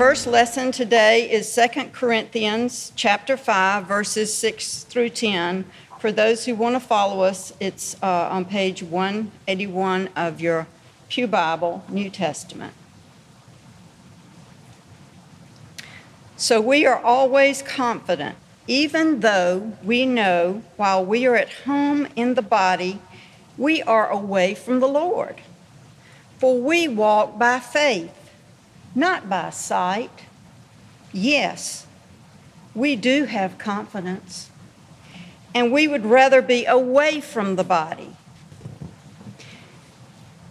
First lesson today is 2 Corinthians chapter 5 verses 6 through 10. For those who want to follow us, it's uh, on page 181 of your Pew Bible, New Testament. So we are always confident, even though we know while we are at home in the body, we are away from the Lord. For we walk by faith not by sight. Yes, we do have confidence, and we would rather be away from the body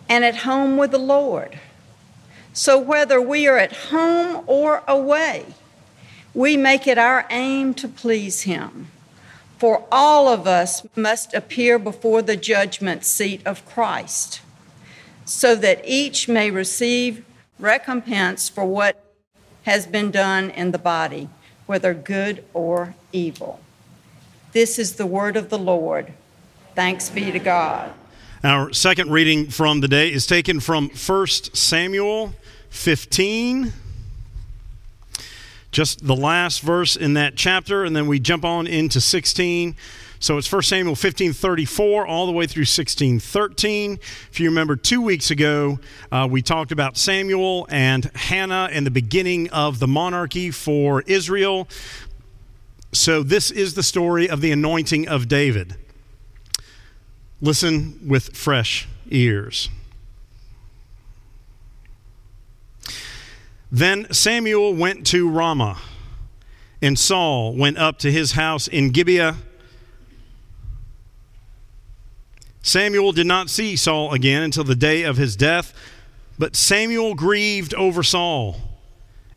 and at home with the Lord. So, whether we are at home or away, we make it our aim to please Him. For all of us must appear before the judgment seat of Christ, so that each may receive recompense for what has been done in the body, whether good or evil. This is the word of the Lord. Thanks be to God. Our second reading from the day is taken from 1 Samuel 15. Just the last verse in that chapter, and then we jump on into 16. So it's 1 Samuel 15:34 all the way through 16:13. If you remember, two weeks ago uh, we talked about Samuel and Hannah and the beginning of the monarchy for Israel. So this is the story of the anointing of David. Listen with fresh ears. Then Samuel went to Ramah, and Saul went up to his house in Gibeah Samuel did not see Saul again until the day of his death, but Samuel grieved over Saul,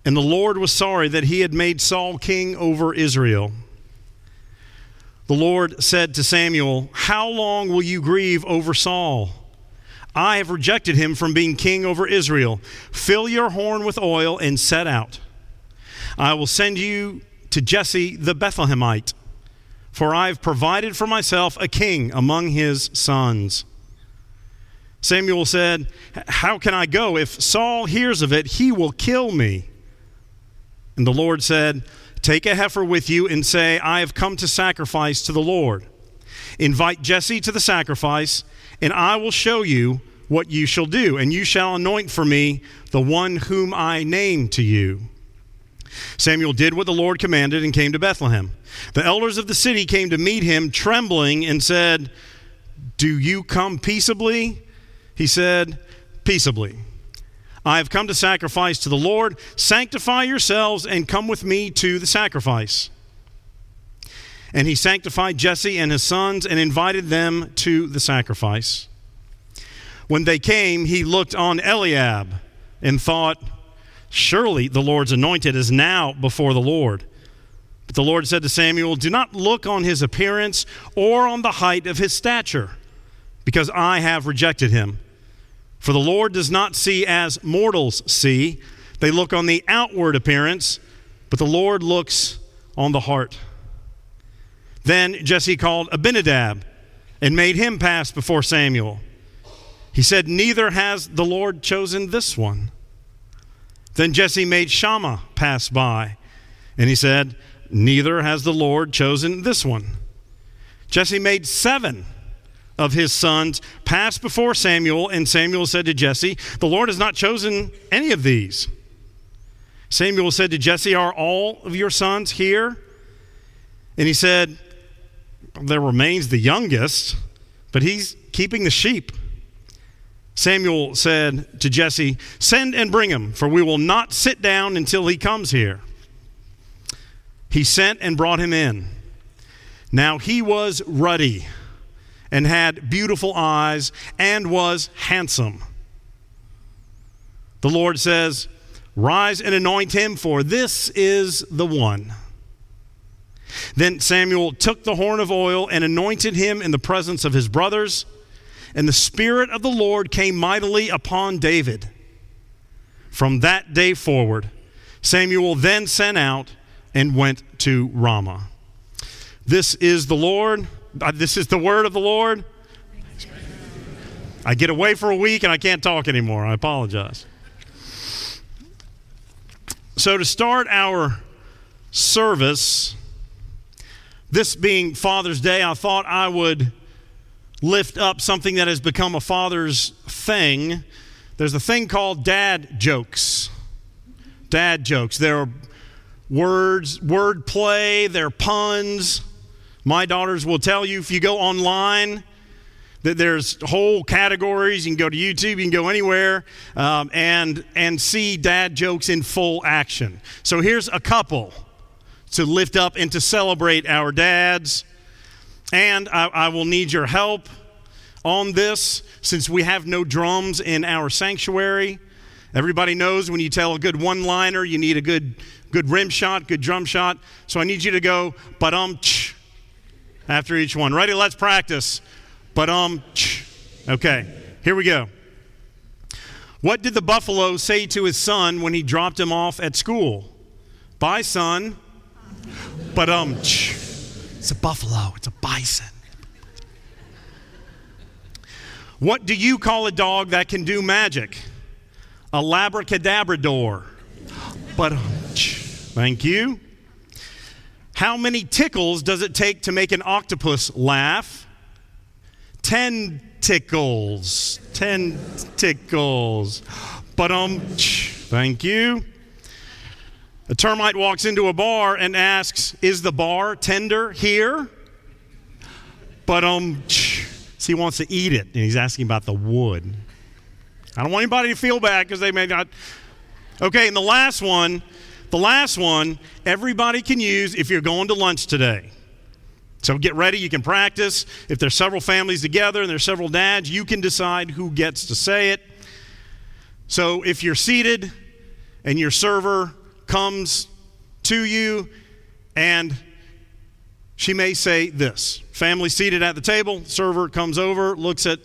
and the Lord was sorry that he had made Saul king over Israel. The Lord said to Samuel, How long will you grieve over Saul? I have rejected him from being king over Israel. Fill your horn with oil and set out. I will send you to Jesse the Bethlehemite for I have provided for myself a king among his sons. Samuel said, How can I go? If Saul hears of it, he will kill me. And the Lord said, Take a heifer with you and say, I have come to sacrifice to the Lord. Invite Jesse to the sacrifice, and I will show you what you shall do, and you shall anoint for me the one whom I name to you. Samuel did what the Lord commanded and came to Bethlehem. The elders of the city came to meet him, trembling, and said, Do you come peaceably? He said, Peaceably. I have come to sacrifice to the Lord. Sanctify yourselves and come with me to the sacrifice. And he sanctified Jesse and his sons and invited them to the sacrifice. When they came, he looked on Eliab and thought, Surely the Lord's anointed is now before the Lord. But the Lord said to Samuel, Do not look on his appearance or on the height of his stature, because I have rejected him. For the Lord does not see as mortals see. They look on the outward appearance, but the Lord looks on the heart. Then Jesse called Abinadab and made him pass before Samuel. He said, Neither has the Lord chosen this one. Then Jesse made Shammah pass by, and he said, Neither has the Lord chosen this one. Jesse made seven of his sons pass before Samuel, and Samuel said to Jesse, The Lord has not chosen any of these. Samuel said to Jesse, Are all of your sons here? And he said, There remains the youngest, but he's keeping the sheep. Samuel said to Jesse, Send and bring him, for we will not sit down until he comes here. He sent and brought him in. Now he was ruddy, and had beautiful eyes and was handsome. The Lord says, Rise and anoint him, for this is the one. Then Samuel took the horn of oil and anointed him in the presence of his brothers, and the Spirit of the Lord came mightily upon David. From that day forward, Samuel then sent out and went to Ramah. This is the Lord. Uh, this is the word of the Lord. I get away for a week and I can't talk anymore. I apologize. So, to start our service, this being Father's Day, I thought I would lift up something that has become a father's thing. There's a thing called dad jokes. Dad jokes. They're words, word play, they're puns. My daughters will tell you if you go online, that there's whole categories. You can go to YouTube, you can go anywhere, um, and and see dad jokes in full action. So here's a couple to lift up and to celebrate our dads. And I, I will need your help on this since we have no drums in our sanctuary. Everybody knows when you tell a good one liner, you need a good, good rim shot, good drum shot. So I need you to go, but um, after each one. Ready? Let's practice. But um, okay, here we go. What did the buffalo say to his son when he dropped him off at school? Bye, son. But um, it's a buffalo, it's a bison. What do you call a dog that can do magic? A labracadabrador. But thank you. How many tickles does it take to make an octopus laugh? Ten tickles. Ten tickles. But um, thank you. A termite walks into a bar and asks, Is the bar tender here? But um, he wants to eat it, and he's asking about the wood. I don't want anybody to feel bad because they may not. Okay, and the last one, the last one, everybody can use if you're going to lunch today. So get ready, you can practice. If there's several families together and there's several dads, you can decide who gets to say it. So if you're seated and your server comes to you and she may say this family seated at the table, server comes over, looks at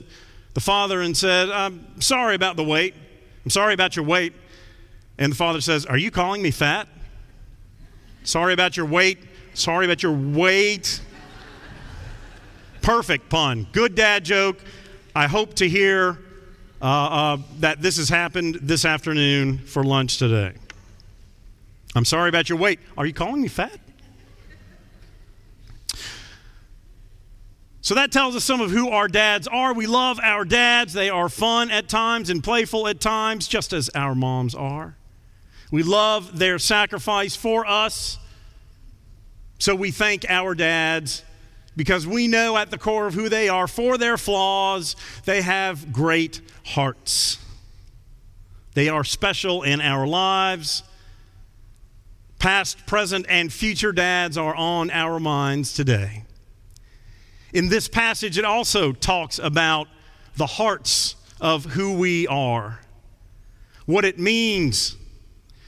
the father and said, I'm sorry about the wait. I'm sorry about your weight. And the father says, Are you calling me fat? Sorry about your weight. Sorry about your weight. Perfect pun. Good dad joke. I hope to hear uh, uh, that this has happened this afternoon for lunch today. I'm sorry about your weight. Are you calling me fat? So that tells us some of who our dads are. We love our dads. They are fun at times and playful at times, just as our moms are. We love their sacrifice for us. So we thank our dads because we know at the core of who they are, for their flaws, they have great hearts. They are special in our lives. Past, present, and future dads are on our minds today. In this passage, it also talks about the hearts of who we are, what it means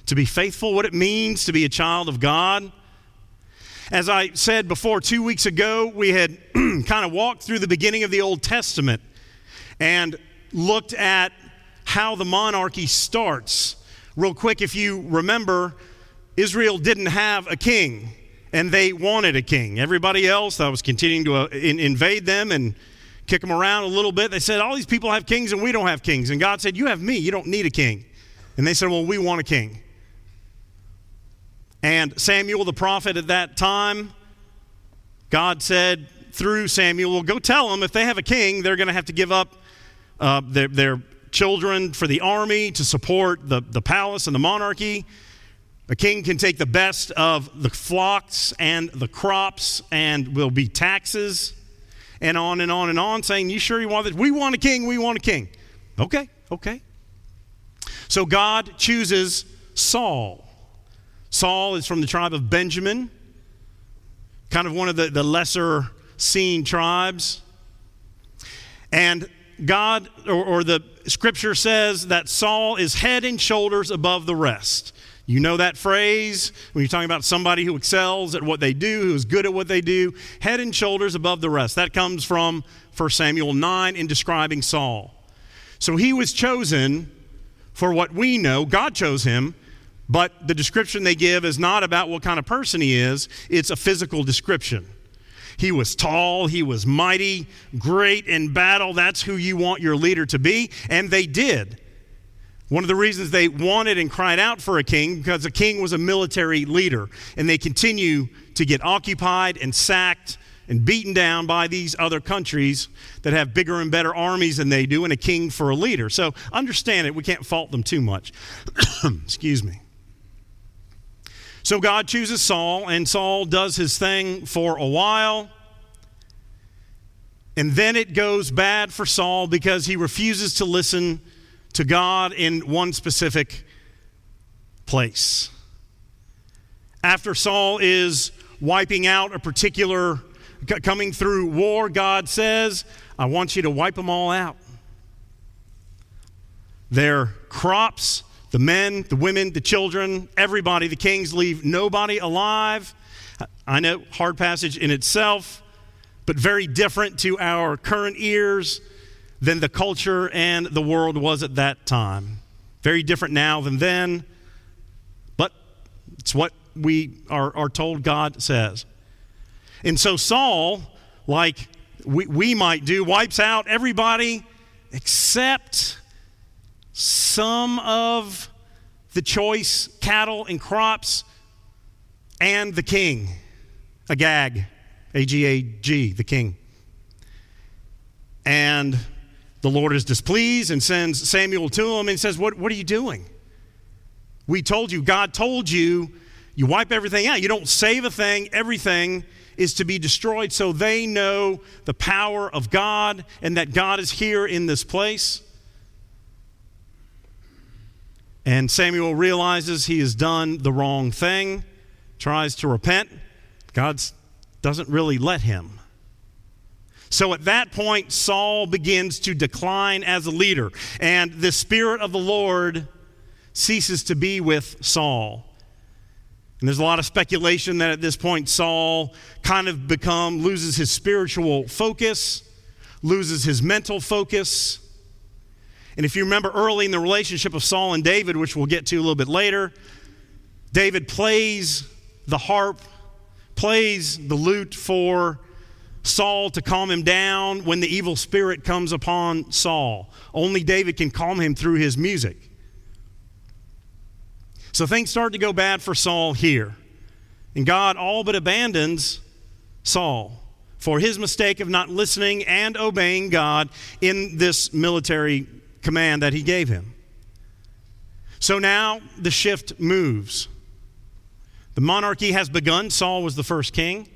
to be faithful, what it means to be a child of God as I said before, two weeks ago, we had kind of walked through the beginning of the Old Testament and looked at how the monarchy starts. Real quick, if you remember, Israel didn't have a king and they wanted a king. Everybody else that was continuing to uh, in, invade them and kick them around a little bit, they said, All these people have kings and we don't have kings. And God said, You have me, you don't need a king. And they said, Well, we want a king. And Samuel the prophet at that time, God said through Samuel, well, go tell them if they have a king, they're going to have to give up uh, their, their children for the army to support the, the palace and the monarchy. A king can take the best of the flocks and the crops, and will be taxes, and on and on and on, saying, You sure you want this? We want a king, we want a king. Okay, okay. So God chooses Saul. Saul is from the tribe of Benjamin, kind of one of the, the lesser seen tribes. And God, or, or, the scripture says that Saul is head and shoulders above the rest. You know that phrase when you're talking about somebody who excels at what they do, who is good at what they do, head and shoulders above the rest. That comes from 1 Samuel 9 in describing Saul. So he was chosen for what we know. God chose him, but the description they give is not about what kind of person he is, it's a physical description. He was tall, he was mighty, great in battle. That's who you want your leader to be. And they did. One of the reasons they wanted and cried out for a king because a king was a military leader. And they continue to get occupied and sacked and beaten down by these other countries that have bigger and better armies than they do and a king for a leader. So understand it. We can't fault them too much. Excuse me. So God chooses Saul, and Saul does his thing for a while. And then it goes bad for Saul because he refuses to listen to God in one specific place. After Saul is wiping out a particular, coming through war, God says, I want you to wipe them all out. Their crops, the men, the women, the children, everybody, the kings leave nobody alive. I know, hard passage in itself, but very different to our current ears than the culture and the world was at that time. Very different now than then, but it's what we are, are told God says. And so Saul, like we, we might do, wipes out everybody except some of the choice cattle and crops and the king, Agag, A G A G, the king. And the Lord is displeased and sends Samuel to him and says, What, what are you doing? We told you, God told you, you wipe everything out. You don't save a thing, everything is to be destroyed so they know the power of God and that God is here in this place. And Samuel realizes he has done the wrong thing, tries to repent. God doesn't really let him. So at that point, Saul begins to decline as a leader, and the Spirit of the Lord ceases to be with Saul. And there's a lot of speculation that at this point Saul kind of become loses his spiritual focus, loses his mental focus, and if you remember early in the relationship of Saul and David, which we'll get to a little bit later, David plays the harp, plays the lute for Saul to calm him down when the evil spirit comes upon Saul. Only David can calm him through his music. So things start to go bad for Saul here. And God all but abandons Saul for his mistake of not listening and obeying God in this military command that he gave him. So now the shift moves. The monarchy has begun. Saul was the first king.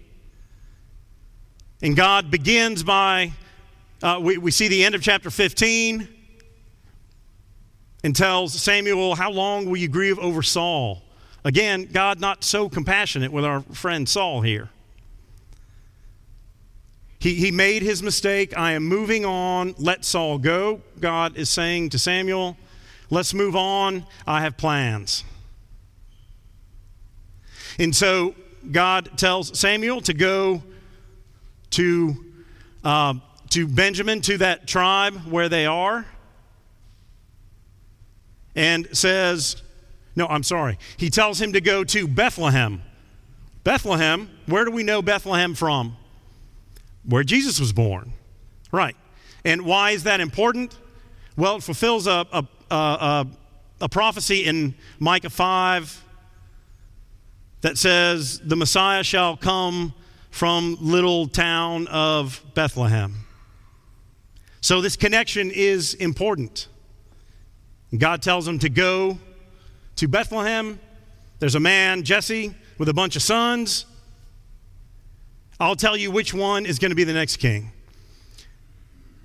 And God begins by, uh, we, we see the end of chapter 15 and tells Samuel, How long will you grieve over Saul? Again, God not so compassionate with our friend Saul here. He, he made his mistake. I am moving on. Let Saul go. God is saying to Samuel, Let's move on. I have plans. And so God tells Samuel to go to, uh, to Benjamin, to that tribe where they are, and says, No, I'm sorry. He tells him to go to Bethlehem. Bethlehem, where do we know Bethlehem from? where Jesus was born. Right. And why is that important? Well, it fulfills a, a, a, a, prophecy in Micah 5 that says, The Messiah shall come from little town of Bethlehem. So this connection is important. God tells him to go to Bethlehem. There's a man, Jesse, with a bunch of sons. I'll tell you which one is going to be the next king.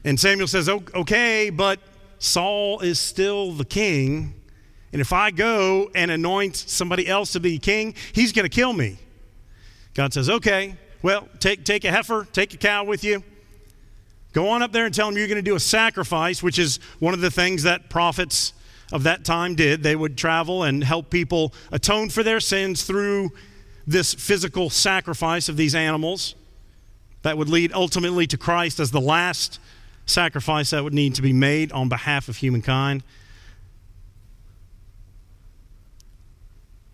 And Samuel says, Okay, but Saul is still the king. And if I go and anoint somebody else to be king, he's going to kill me. God says, Okay, well, take, take a heifer, take a cow with you. Go on up there and tell them you're going to do a sacrifice, which is one of the things that prophets of that time did. They would travel and help people atone for their sins through this physical sacrifice of these animals that would lead ultimately to Christ as the last sacrifice that would need to be made on behalf of humankind.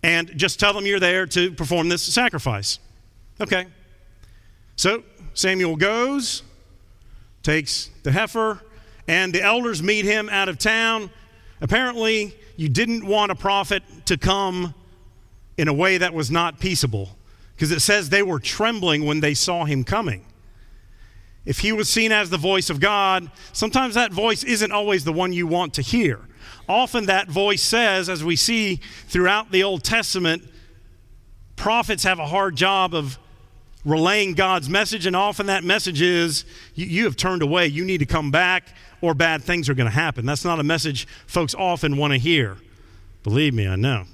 And just tell them you're there to perform this sacrifice. Okay. So Samuel goes, takes the heifer, and the elders meet him out of town. Apparently, you didn't want a prophet to come in a way that was not peaceable because it says they were trembling when they saw him coming. If he was seen as the voice of God, sometimes that voice isn't always the one you want to hear. Often that voice says, as we see throughout the Old Testament, prophets have a hard job of relaying God's message, and often that message is, you, you have turned away, you need to come back, or bad things are going to happen. That's not a message folks often want to hear. Believe me, I know.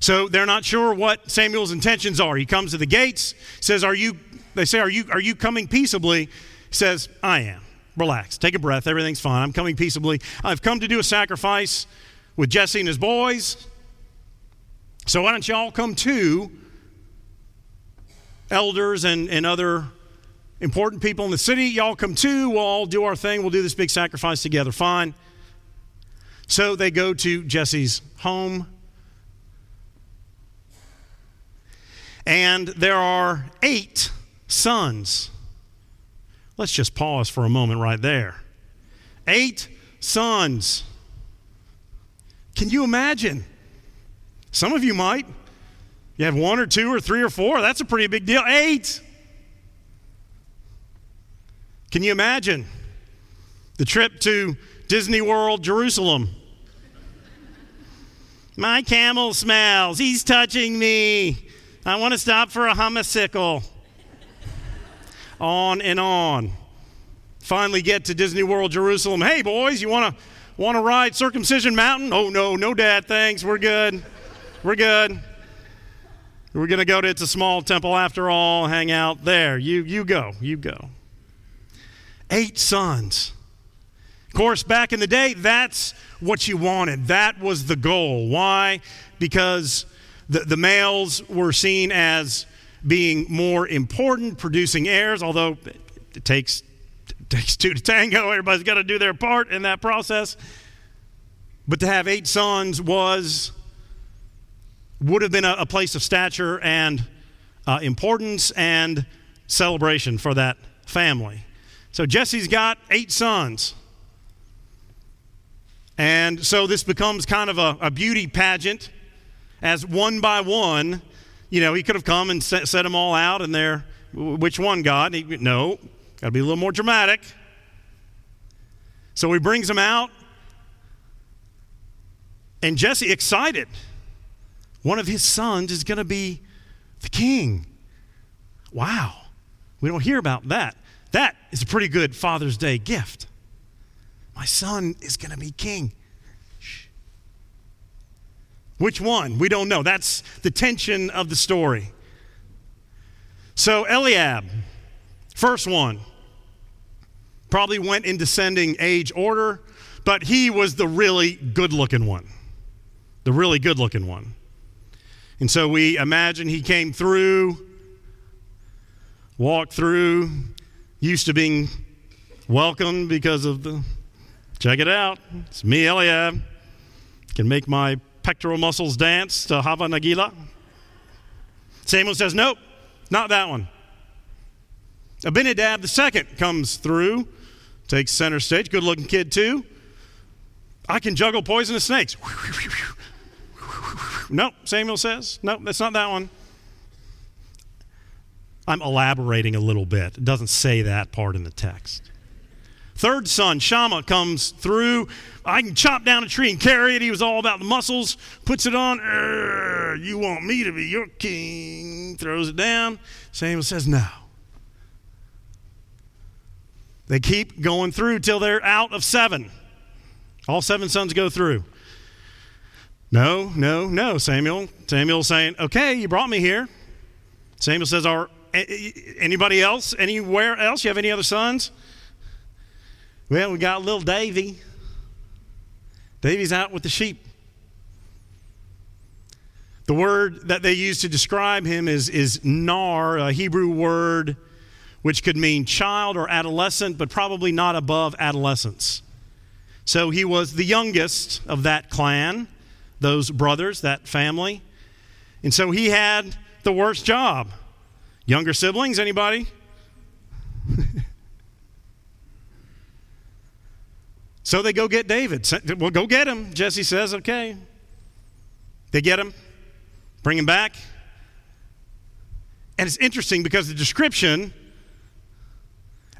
So they're not sure what Samuel's intentions are. He comes to the gates, says, Are you, they say, Are you, are you coming peaceably? He says, I am. Relax, take a breath, everything's fine. I'm coming peaceably. I've come to do a sacrifice with Jesse and his boys. So why don't you all come too? Elders and, and other important people in the city, y'all come too. We'll all do our thing. We'll do this big sacrifice together. Fine. So they go to Jesse's home. And there are eight sons. Let's just pause for a moment right there. Eight sons. Can you imagine? Some of you might. You have one or two or three or four. That's a pretty big deal. Eight. Can you imagine the trip to Disney World, Jerusalem? My camel smells. He's touching me. I want to stop for a homicicle. on and on. Finally get to Disney World Jerusalem. Hey boys, you want to want to ride Circumcision Mountain? Oh no, no dad, thanks. We're good. We're good. We're going to go to it's a small temple after all, hang out there. You you go. You go. Eight sons. Of course, back in the day, that's what you wanted. That was the goal. Why? Because the, the males were seen as being more important, producing heirs, although it takes, it takes two to tango. Everybody's got to do their part in that process. But to have eight sons was, would have been a, a place of stature and uh, importance and celebration for that family. So Jesse's got eight sons. And so this becomes kind of a, a beauty pageant as one by one, you know, he could have come and set, set them all out, and they're, which one, God? He, no, got to be a little more dramatic. So he brings them out, and Jesse, excited, one of his sons is going to be the king. Wow, we don't hear about that. That is a pretty good Father's Day gift. My son is going to be king. Which one? We don't know. That's the tension of the story. So, Eliab, first one, probably went in descending age order, but he was the really good looking one. The really good looking one. And so we imagine he came through, walked through, used to being welcomed because of the, check it out, it's me, Eliab. Can make my pectoral muscles dance to Hava Nagila? Samuel says, Nope, not that one. Abinadab the second comes through, takes center stage. Good looking kid, too. I can juggle poisonous snakes. Nope, Samuel says. Nope, that's not that one. I'm elaborating a little bit. It doesn't say that part in the text. Third son, Shammah, comes through. I can chop down a tree and carry it. He was all about the muscles. Puts it on. You want me to be your king? Throws it down. Samuel says, No. They keep going through till they're out of seven. All seven sons go through. No, no, no, Samuel. Samuel saying, Okay, you brought me here. Samuel says, Are Anybody else? Anywhere else? You have any other sons? Well, we got little Davy. Davy's out with the sheep. The word that they use to describe him is, is nar, a Hebrew word which could mean child or adolescent, but probably not above adolescence. So he was the youngest of that clan, those brothers, that family. And so he had the worst job. Younger siblings, anybody? so they go get David. Well, go get him. Jesse says, okay. They get him, bring him back. And it's interesting because the description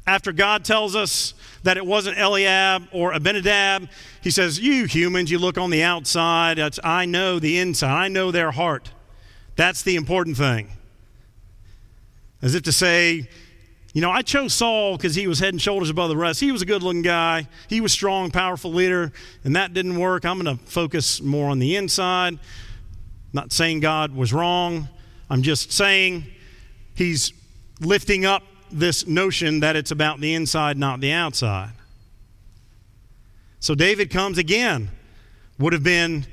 after God tells us that it wasn't Eliab or Abinadab, he says, You humans, you look on the outside. It's, I know the inside. I know their heart. That's the important thing. As if to say, you know, I chose Saul because he was head and shoulders above the rest. He was a good looking guy. He was strong, powerful leader, and that didn't work. I'm going to focus more on the inside. Not saying God was wrong. I'm just saying he's lifting up this notion that it's about the inside, not the outside. So David comes again, would have been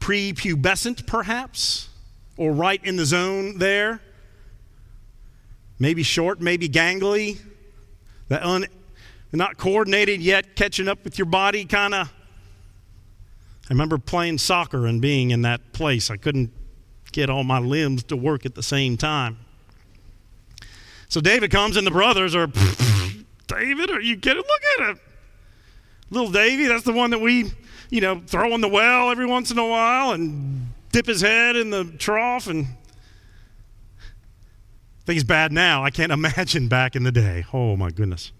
prepubescent, perhaps, or right in the zone there. Maybe short, maybe gangly, un, not coordinated yet, catching up with your body kind of. I remember playing soccer and being in that place. I couldn't get all my limbs to work at the same time. So David comes, and the brothers are, David, are you kidding? Look at him. Little Davy, that's the one that we, you know, throw in the well every once in a while and dip his head in the trough. And I think he's bad now. I can't imagine back in the day. Oh, my goodness.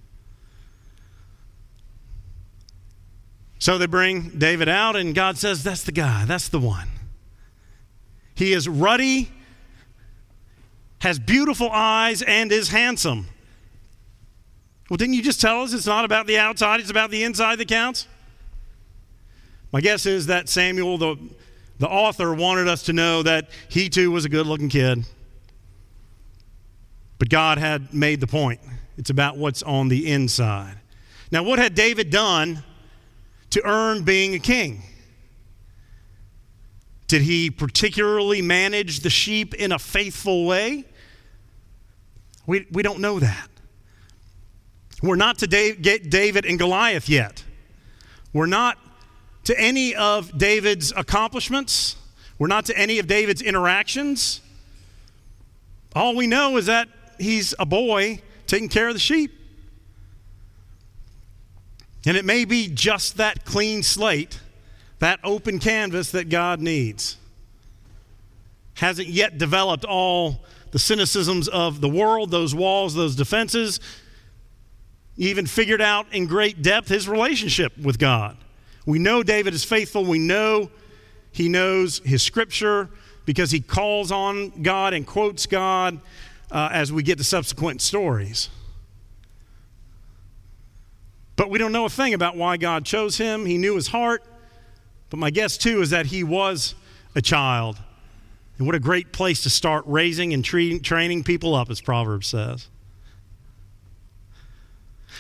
So they bring David out, and God says, That's the guy, that's the one. He is ruddy has beautiful eyes, and is handsome. Well, didn't you just tell us it's not about the outside, it's about the inside that counts? My guess is that Samuel, the, the author, wanted us to know that he too was a good looking kid. But God had made the point. It's about what's on the inside. Now, what had David done to earn being a king? Did he particularly manage the sheep in a faithful way? We, we don't know that. We're not to David and Goliath yet. We're not to any of David's accomplishments. We're not to any of David's interactions. All we know is that he's a boy taking care of the sheep. And it may be just that clean slate that open canvas that God needs. Hasn't yet developed all the cynicisms of the world, those walls, those defenses. He even figured out in great depth his relationship with God. We know David is faithful. We know he knows his scripture because he calls on God and quotes God uh, as we get to subsequent stories. But we don't know a thing about why God chose him. He knew his heart. But my guess, too, is that he was a child. And what a great place to start raising and training people up, as Proverbs says.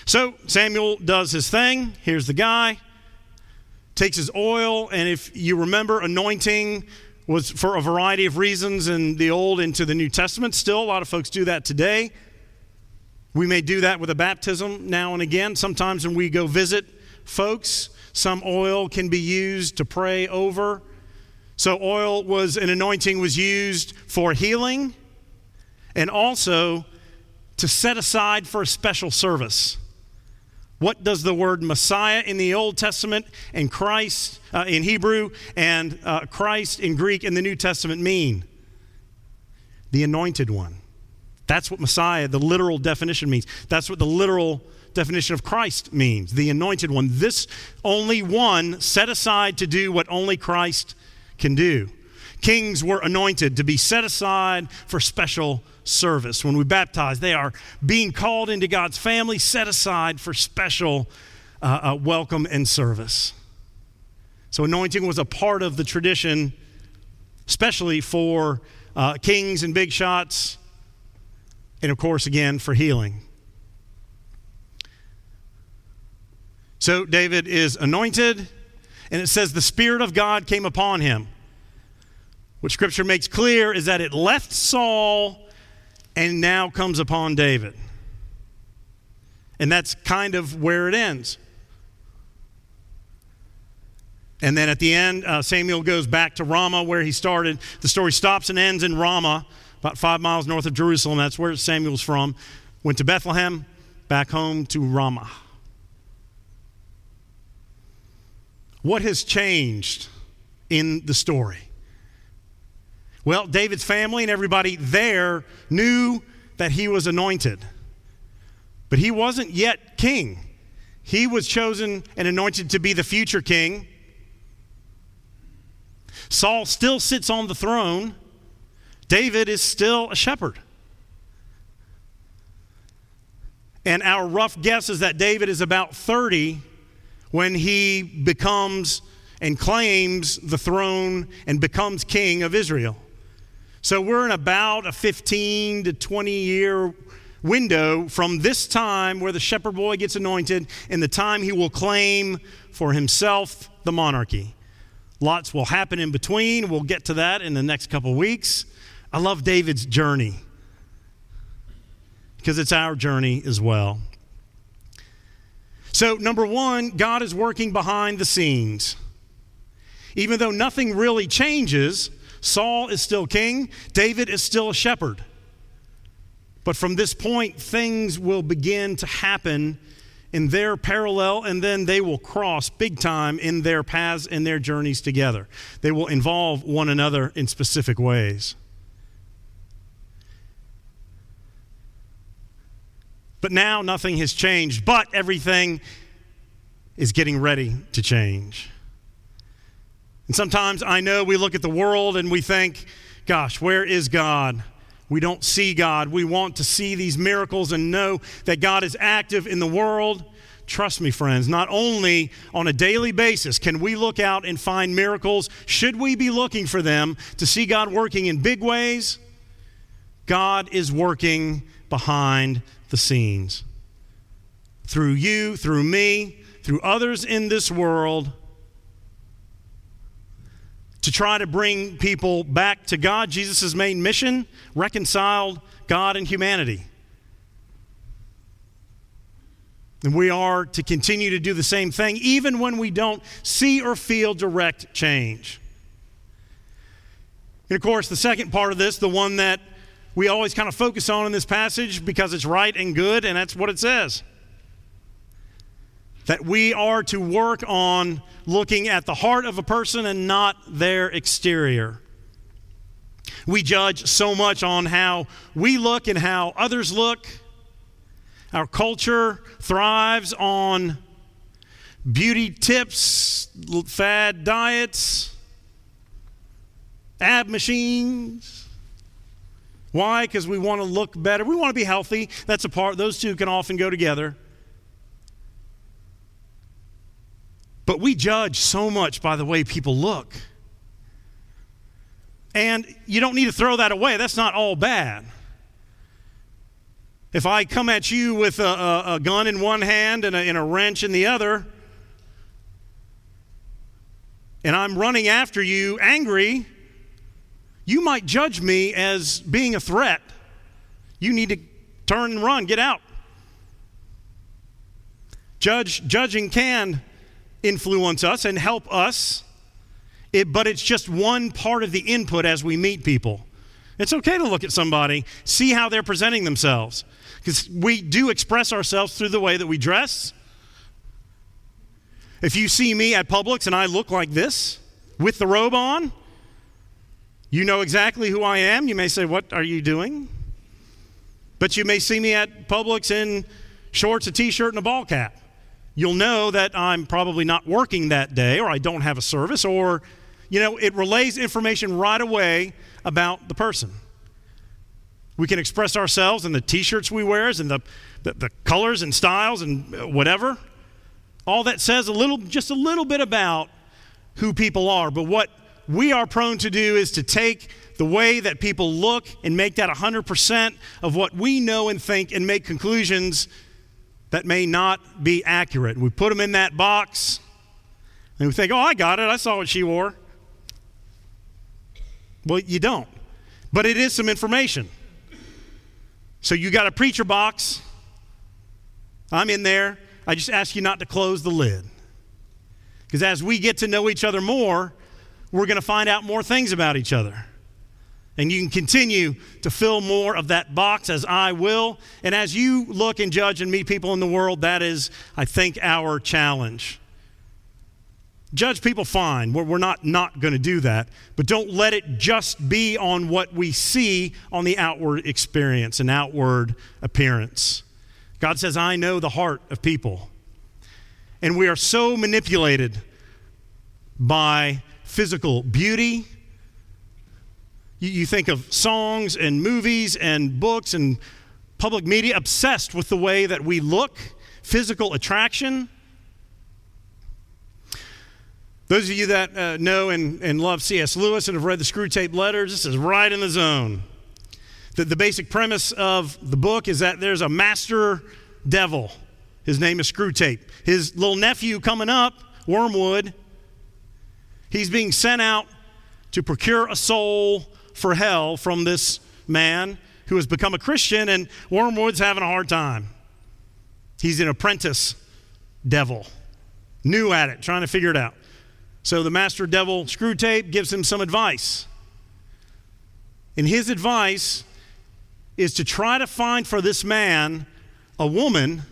So Samuel does his thing. Here's the guy. Takes his oil, and if you remember, anointing was for a variety of reasons in the Old into the New Testament. Still, a lot of folks do that today. We may do that with a baptism now and again. Sometimes when we go visit folks, some oil can be used to pray over. So oil was an anointing was used for healing and also to set aside for a special service. What does the word Messiah in the Old Testament and Christ uh, in Hebrew and uh, Christ in Greek in the New Testament mean? The anointed one. That's what Messiah, the literal definition means. That's what the literal definition of Christ means the anointed one. This only one set aside to do what only Christ can do. Kings were anointed to be set aside for special service. When we baptize, they are being called into God's family, set aside for special uh, uh, welcome and service. So, anointing was a part of the tradition, especially for uh, kings and big shots, and of course, again, for healing. So David is anointed, and it says the Spirit of God came upon him. What Scripture makes clear is that it left Saul and now comes upon David. And that's kind of where it ends. And then at the end, uh, Samuel goes back to Ramah where he started. The story stops and ends in Ramah, about five miles north of Jerusalem. That's where Samuel's from. Went to Bethlehem, back home to Ramah. What has changed in the story? Well, David's family and everybody there knew that he was anointed, but he wasn't yet king. He was chosen and anointed to be the future king. Saul still sits on the throne. David is still a shepherd. And our rough guess is that David is about 30 when he becomes and claims the throne and becomes king of Israel. So we're in about a 15 to 20 year window from this time where the shepherd boy gets anointed and the time he will claim for himself the monarchy. Lots will happen in between. We'll get to that in the next couple weeks. I love David's journey because it's our journey as well. So, number one, God is working behind the scenes. Even though nothing really changes, Saul is still king, David is still a shepherd. But from this point, things will begin to happen in their parallel, and then they will cross big time in their paths and their journeys together. They will involve one another in specific ways. But now nothing has changed, but everything is getting ready to change. And sometimes I know we look at the world and we think, gosh, where is God? We don't see God. We want to see these miracles and know that God is active in the world. Trust me, friends, not only on a daily basis can we look out and find miracles, should we be looking for them to see God working in big ways? God is working behind the scenes. Through you, through me, through others in this world to try to bring people back to God, Jesus' main mission, reconciled God and humanity. And we are to continue to do the same thing, even when we don't see or feel direct change. And of course, the second part of this, the one that we always kind of focus on in this passage because it's right and good, and that's what it says that we are to work on looking at the heart of a person and not their exterior. We judge so much on how we look and how others look. Our culture thrives on beauty tips, fad diets, ab machines. Why? Because we want to look better. We want to be healthy. That's a part, those two can often go together. But we judge so much by the way people look. And you don't need to throw that away. That's not all bad. If I come at you with a, a, a gun in one hand and a, and a wrench in the other, and I'm running after you angry, you might judge me as being a threat. You need to turn and run, get out. Judge, judging can influence us and help us, it, but it's just one part of the input as we meet people. It's okay to look at somebody, see how they're presenting themselves, because we do express ourselves through the way that we dress. If you see me at Publix and I look like this with the robe on, you know exactly who I am. You may say, What are you doing? But you may see me at Publix in shorts, a t shirt, and a ball cap you'll know that I'm probably not working that day or I don't have a service or, you know, it relays information right away about the person. We can express ourselves in the t shirts we wear and the, the, the, colors and styles and uh, whatever. All that says a little, just a little bit about who people are. But what we are prone to do is to take the way that people look and make that 100% of what we know and think and make conclusions that may not be accurate. We put them in that box and we think, oh, I got it. I saw what she wore. Well, you don't. But it is some information. So you got a preacher box. I'm in there. I just ask you not to close the lid. Because as we get to know each other more, we're going to find out more things about each other. And you can continue to fill more of that box as I will. And as you look and judge and meet people in the world, that is, I think, our challenge. Judge people fine. We're, we're not not going to do that. But don't let it just be on what we see on the outward experience and outward appearance. God says, I know the heart of people. And we are so manipulated by physical beauty you, you think of songs and movies and books and public media obsessed with the way that we look, physical attraction. Those of you that uh, know and, and love C.S. Lewis and have read the Screwtape Letters, this is right in the zone. The, the basic premise of the book is that there's a master devil. His name is Screwtape. His little nephew coming up, Wormwood, he's being sent out to procure a soul for hell from this man who has become a Christian, and Wormwood's having a hard time. He's an apprentice devil, new at it, trying to figure it out. So the master devil, Screwtape, gives him some advice. And his advice is to try to find for this man a woman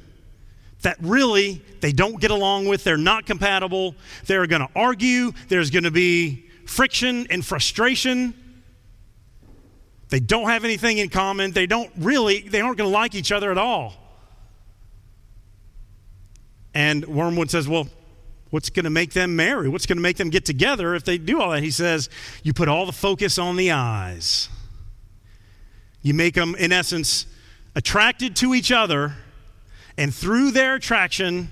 that really they don't get along with, they're not compatible, they're going to argue, there's going to be friction and frustration. They don't have anything in common. They don't really, they aren't going to like each other at all. And Wormwood says, Well, what's going to make them marry? What's going to make them get together if they do all that? He says, You put all the focus on the eyes. You make them, in essence, attracted to each other, and through their attraction,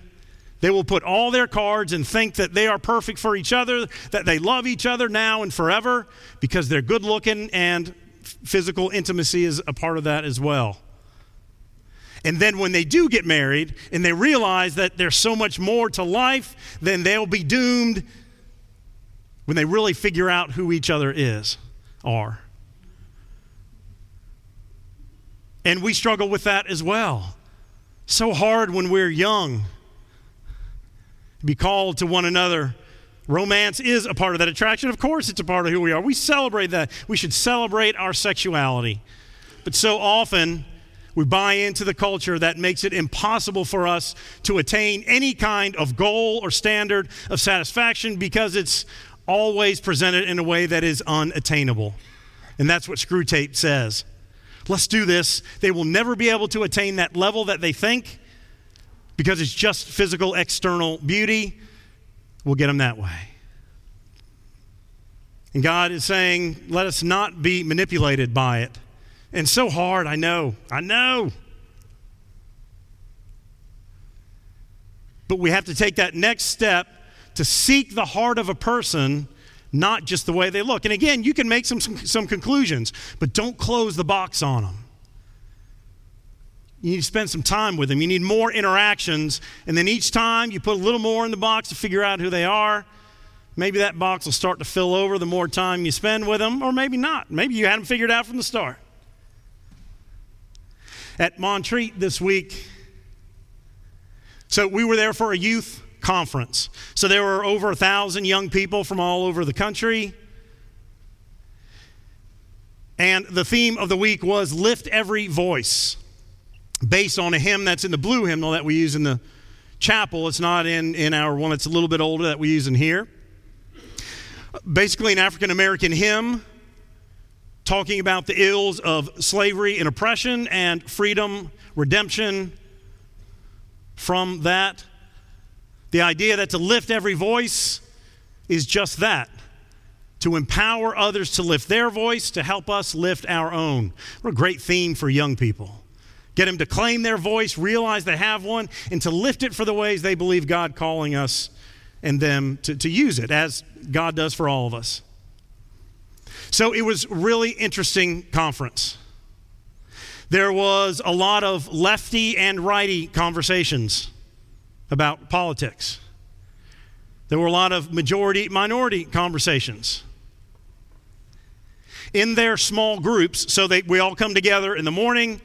they will put all their cards and think that they are perfect for each other, that they love each other now and forever because they're good looking and physical intimacy is a part of that as well. And then when they do get married and they realize that there's so much more to life, then they'll be doomed when they really figure out who each other is, are. And we struggle with that as well. So hard when we're young to be called to one another Romance is a part of that attraction. Of course, it's a part of who we are. We celebrate that. We should celebrate our sexuality. But so often, we buy into the culture that makes it impossible for us to attain any kind of goal or standard of satisfaction because it's always presented in a way that is unattainable. And that's what Screwtape says. Let's do this. They will never be able to attain that level that they think because it's just physical external beauty we'll get them that way. And God is saying, let us not be manipulated by it. And so hard, I know, I know. But we have to take that next step to seek the heart of a person, not just the way they look. And again, you can make some, some, some conclusions, but don't close the box on them. You need to spend some time with them. You need more interactions. And then each time you put a little more in the box to figure out who they are. Maybe that box will start to fill over the more time you spend with them, or maybe not. Maybe you had them figured out from the start. At Montreat this week, so we were there for a youth conference. So there were over a thousand young people from all over the country. And the theme of the week was Lift Every Voice based on a hymn that's in the blue hymnal that we use in the chapel. It's not in, in our one that's a little bit older that we use in here. Basically, an African American hymn talking about the ills of slavery and oppression and freedom, redemption from that. The idea that to lift every voice is just that to empower others to lift their voice, to help us lift our own. What a great theme for young people. Get them to claim their voice, realize they have one, and to lift it for the ways they believe God calling us and them to, to use it, as God does for all of us. So it was really interesting conference. There was a lot of lefty and righty conversations about politics. There were a lot of majority minority conversations. In their small groups, so they, we all come together in the morning,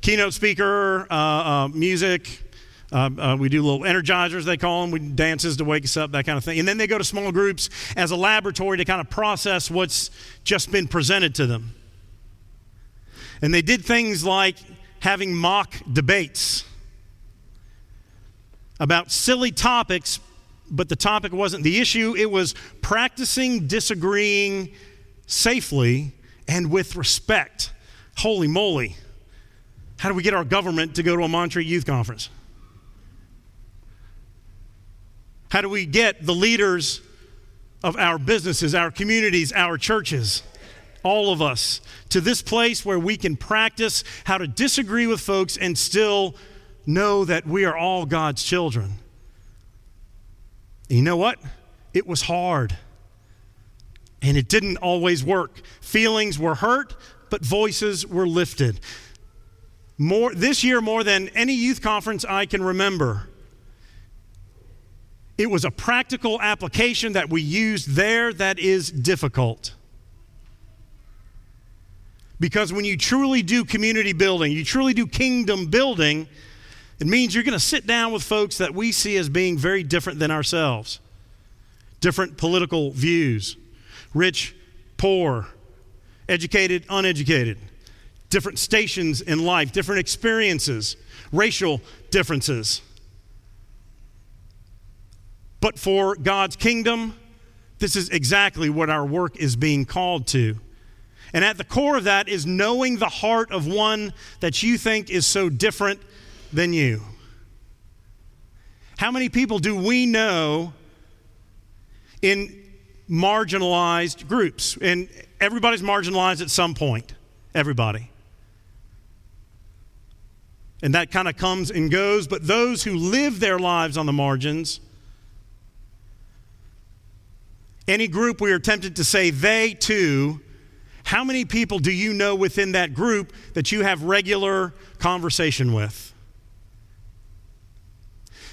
keynote speaker, uh, uh, music, uh, uh, we do little energizers, they call them, we dances to wake us up, that kind of thing. And then they go to small groups as a laboratory to kind of process what's just been presented to them. And they did things like having mock debates about silly topics, but the topic wasn't the issue. It was practicing disagreeing safely and with respect. Holy moly. How do we get our government to go to a Montreat Youth Conference? How do we get the leaders of our businesses, our communities, our churches, all of us, to this place where we can practice how to disagree with folks and still know that we are all God's children? And you know what? It was hard. And it didn't always work. Feelings were hurt, but voices were lifted. More, this year, more than any youth conference I can remember, it was a practical application that we used there that is difficult. Because when you truly do community building, you truly do kingdom building, it means you're going to sit down with folks that we see as being very different than ourselves, different political views, rich, poor, educated, uneducated, different stations in life, different experiences, racial differences. But for God's kingdom, this is exactly what our work is being called to. And at the core of that is knowing the heart of one that you think is so different than you. How many people do we know in marginalized groups? And everybody's marginalized at some point. Everybody. And that kind of comes and goes, but those who live their lives on the margins, any group we are tempted to say they too, how many people do you know within that group that you have regular conversation with?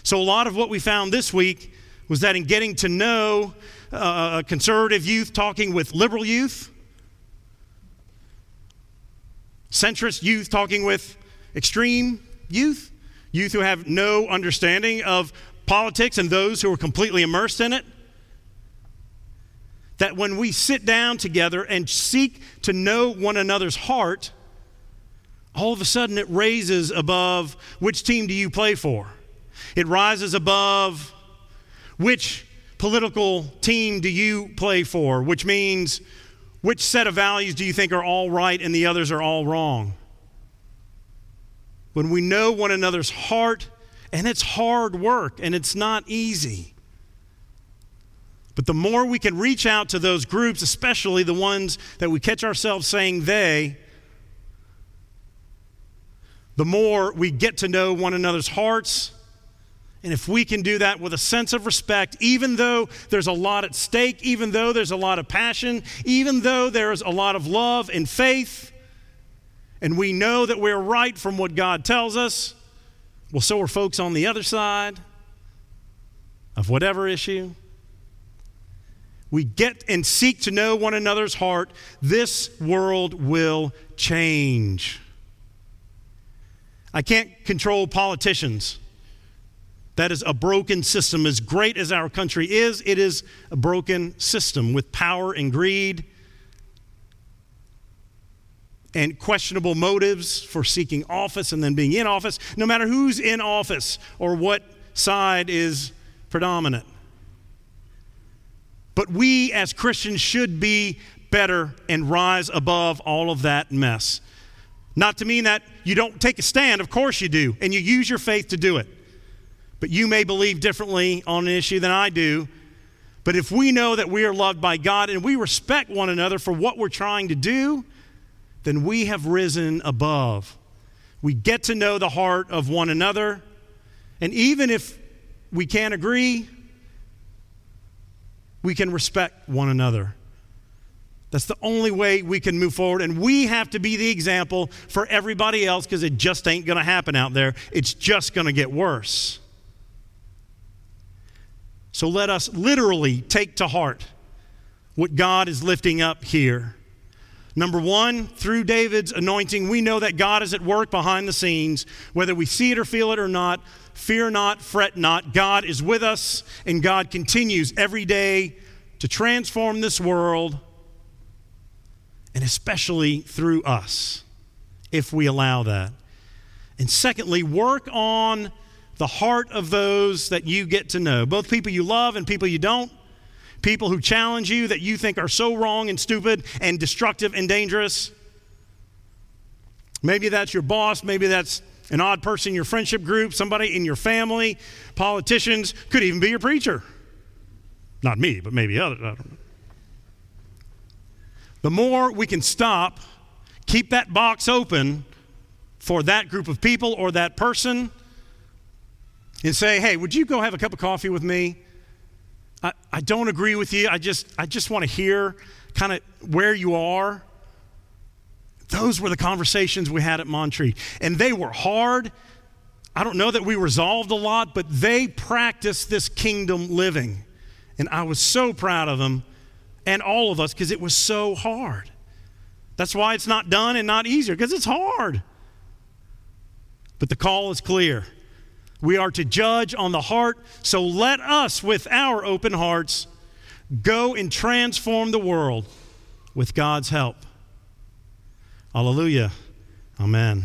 So, a lot of what we found this week was that in getting to know uh, conservative youth talking with liberal youth, centrist youth talking with extreme youth, youth who have no understanding of politics and those who are completely immersed in it, that when we sit down together and seek to know one another's heart, all of a sudden it raises above which team do you play for? It rises above which political team do you play for, which means which set of values do you think are all right and the others are all wrong? When we know one another's heart, and it's hard work and it's not easy. But the more we can reach out to those groups, especially the ones that we catch ourselves saying they, the more we get to know one another's hearts. And if we can do that with a sense of respect, even though there's a lot at stake, even though there's a lot of passion, even though there's a lot of love and faith, and we know that we're right from what God tells us, well, so are folks on the other side of whatever issue we get and seek to know one another's heart, this world will change. I can't control politicians. That is a broken system. As great as our country is, it is a broken system with power and greed and questionable motives for seeking office and then being in office, no matter who's in office or what side is predominant. But we as Christians should be better and rise above all of that mess. Not to mean that you don't take a stand, of course you do, and you use your faith to do it. But you may believe differently on an issue than I do. But if we know that we are loved by God and we respect one another for what we're trying to do, then we have risen above. We get to know the heart of one another. And even if we can't agree, we can respect one another. That's the only way we can move forward. And we have to be the example for everybody else because it just ain't going to happen out there. It's just going to get worse. So let us literally take to heart what God is lifting up here. Number one, through David's anointing, we know that God is at work behind the scenes. Whether we see it or feel it or not, fear not, fret not. God is with us, and God continues every day to transform this world, and especially through us, if we allow that. And secondly, work on the heart of those that you get to know, both people you love and people you don't people who challenge you that you think are so wrong and stupid and destructive and dangerous. Maybe that's your boss, maybe that's an odd person in your friendship group, somebody in your family, politicians, could even be your preacher. Not me, but maybe others. The more we can stop, keep that box open for that group of people or that person, and say, hey, would you go have a cup of coffee with me? I, I don't agree with you. I just, I just want to hear kind of where you are. Those were the conversations we had at Montreat. And they were hard. I don't know that we resolved a lot, but they practiced this kingdom living. And I was so proud of them and all of us because it was so hard. That's why it's not done and not easier because it's hard. But the call is clear. We are to judge on the heart. So let us, with our open hearts, go and transform the world with God's help. Hallelujah. Amen.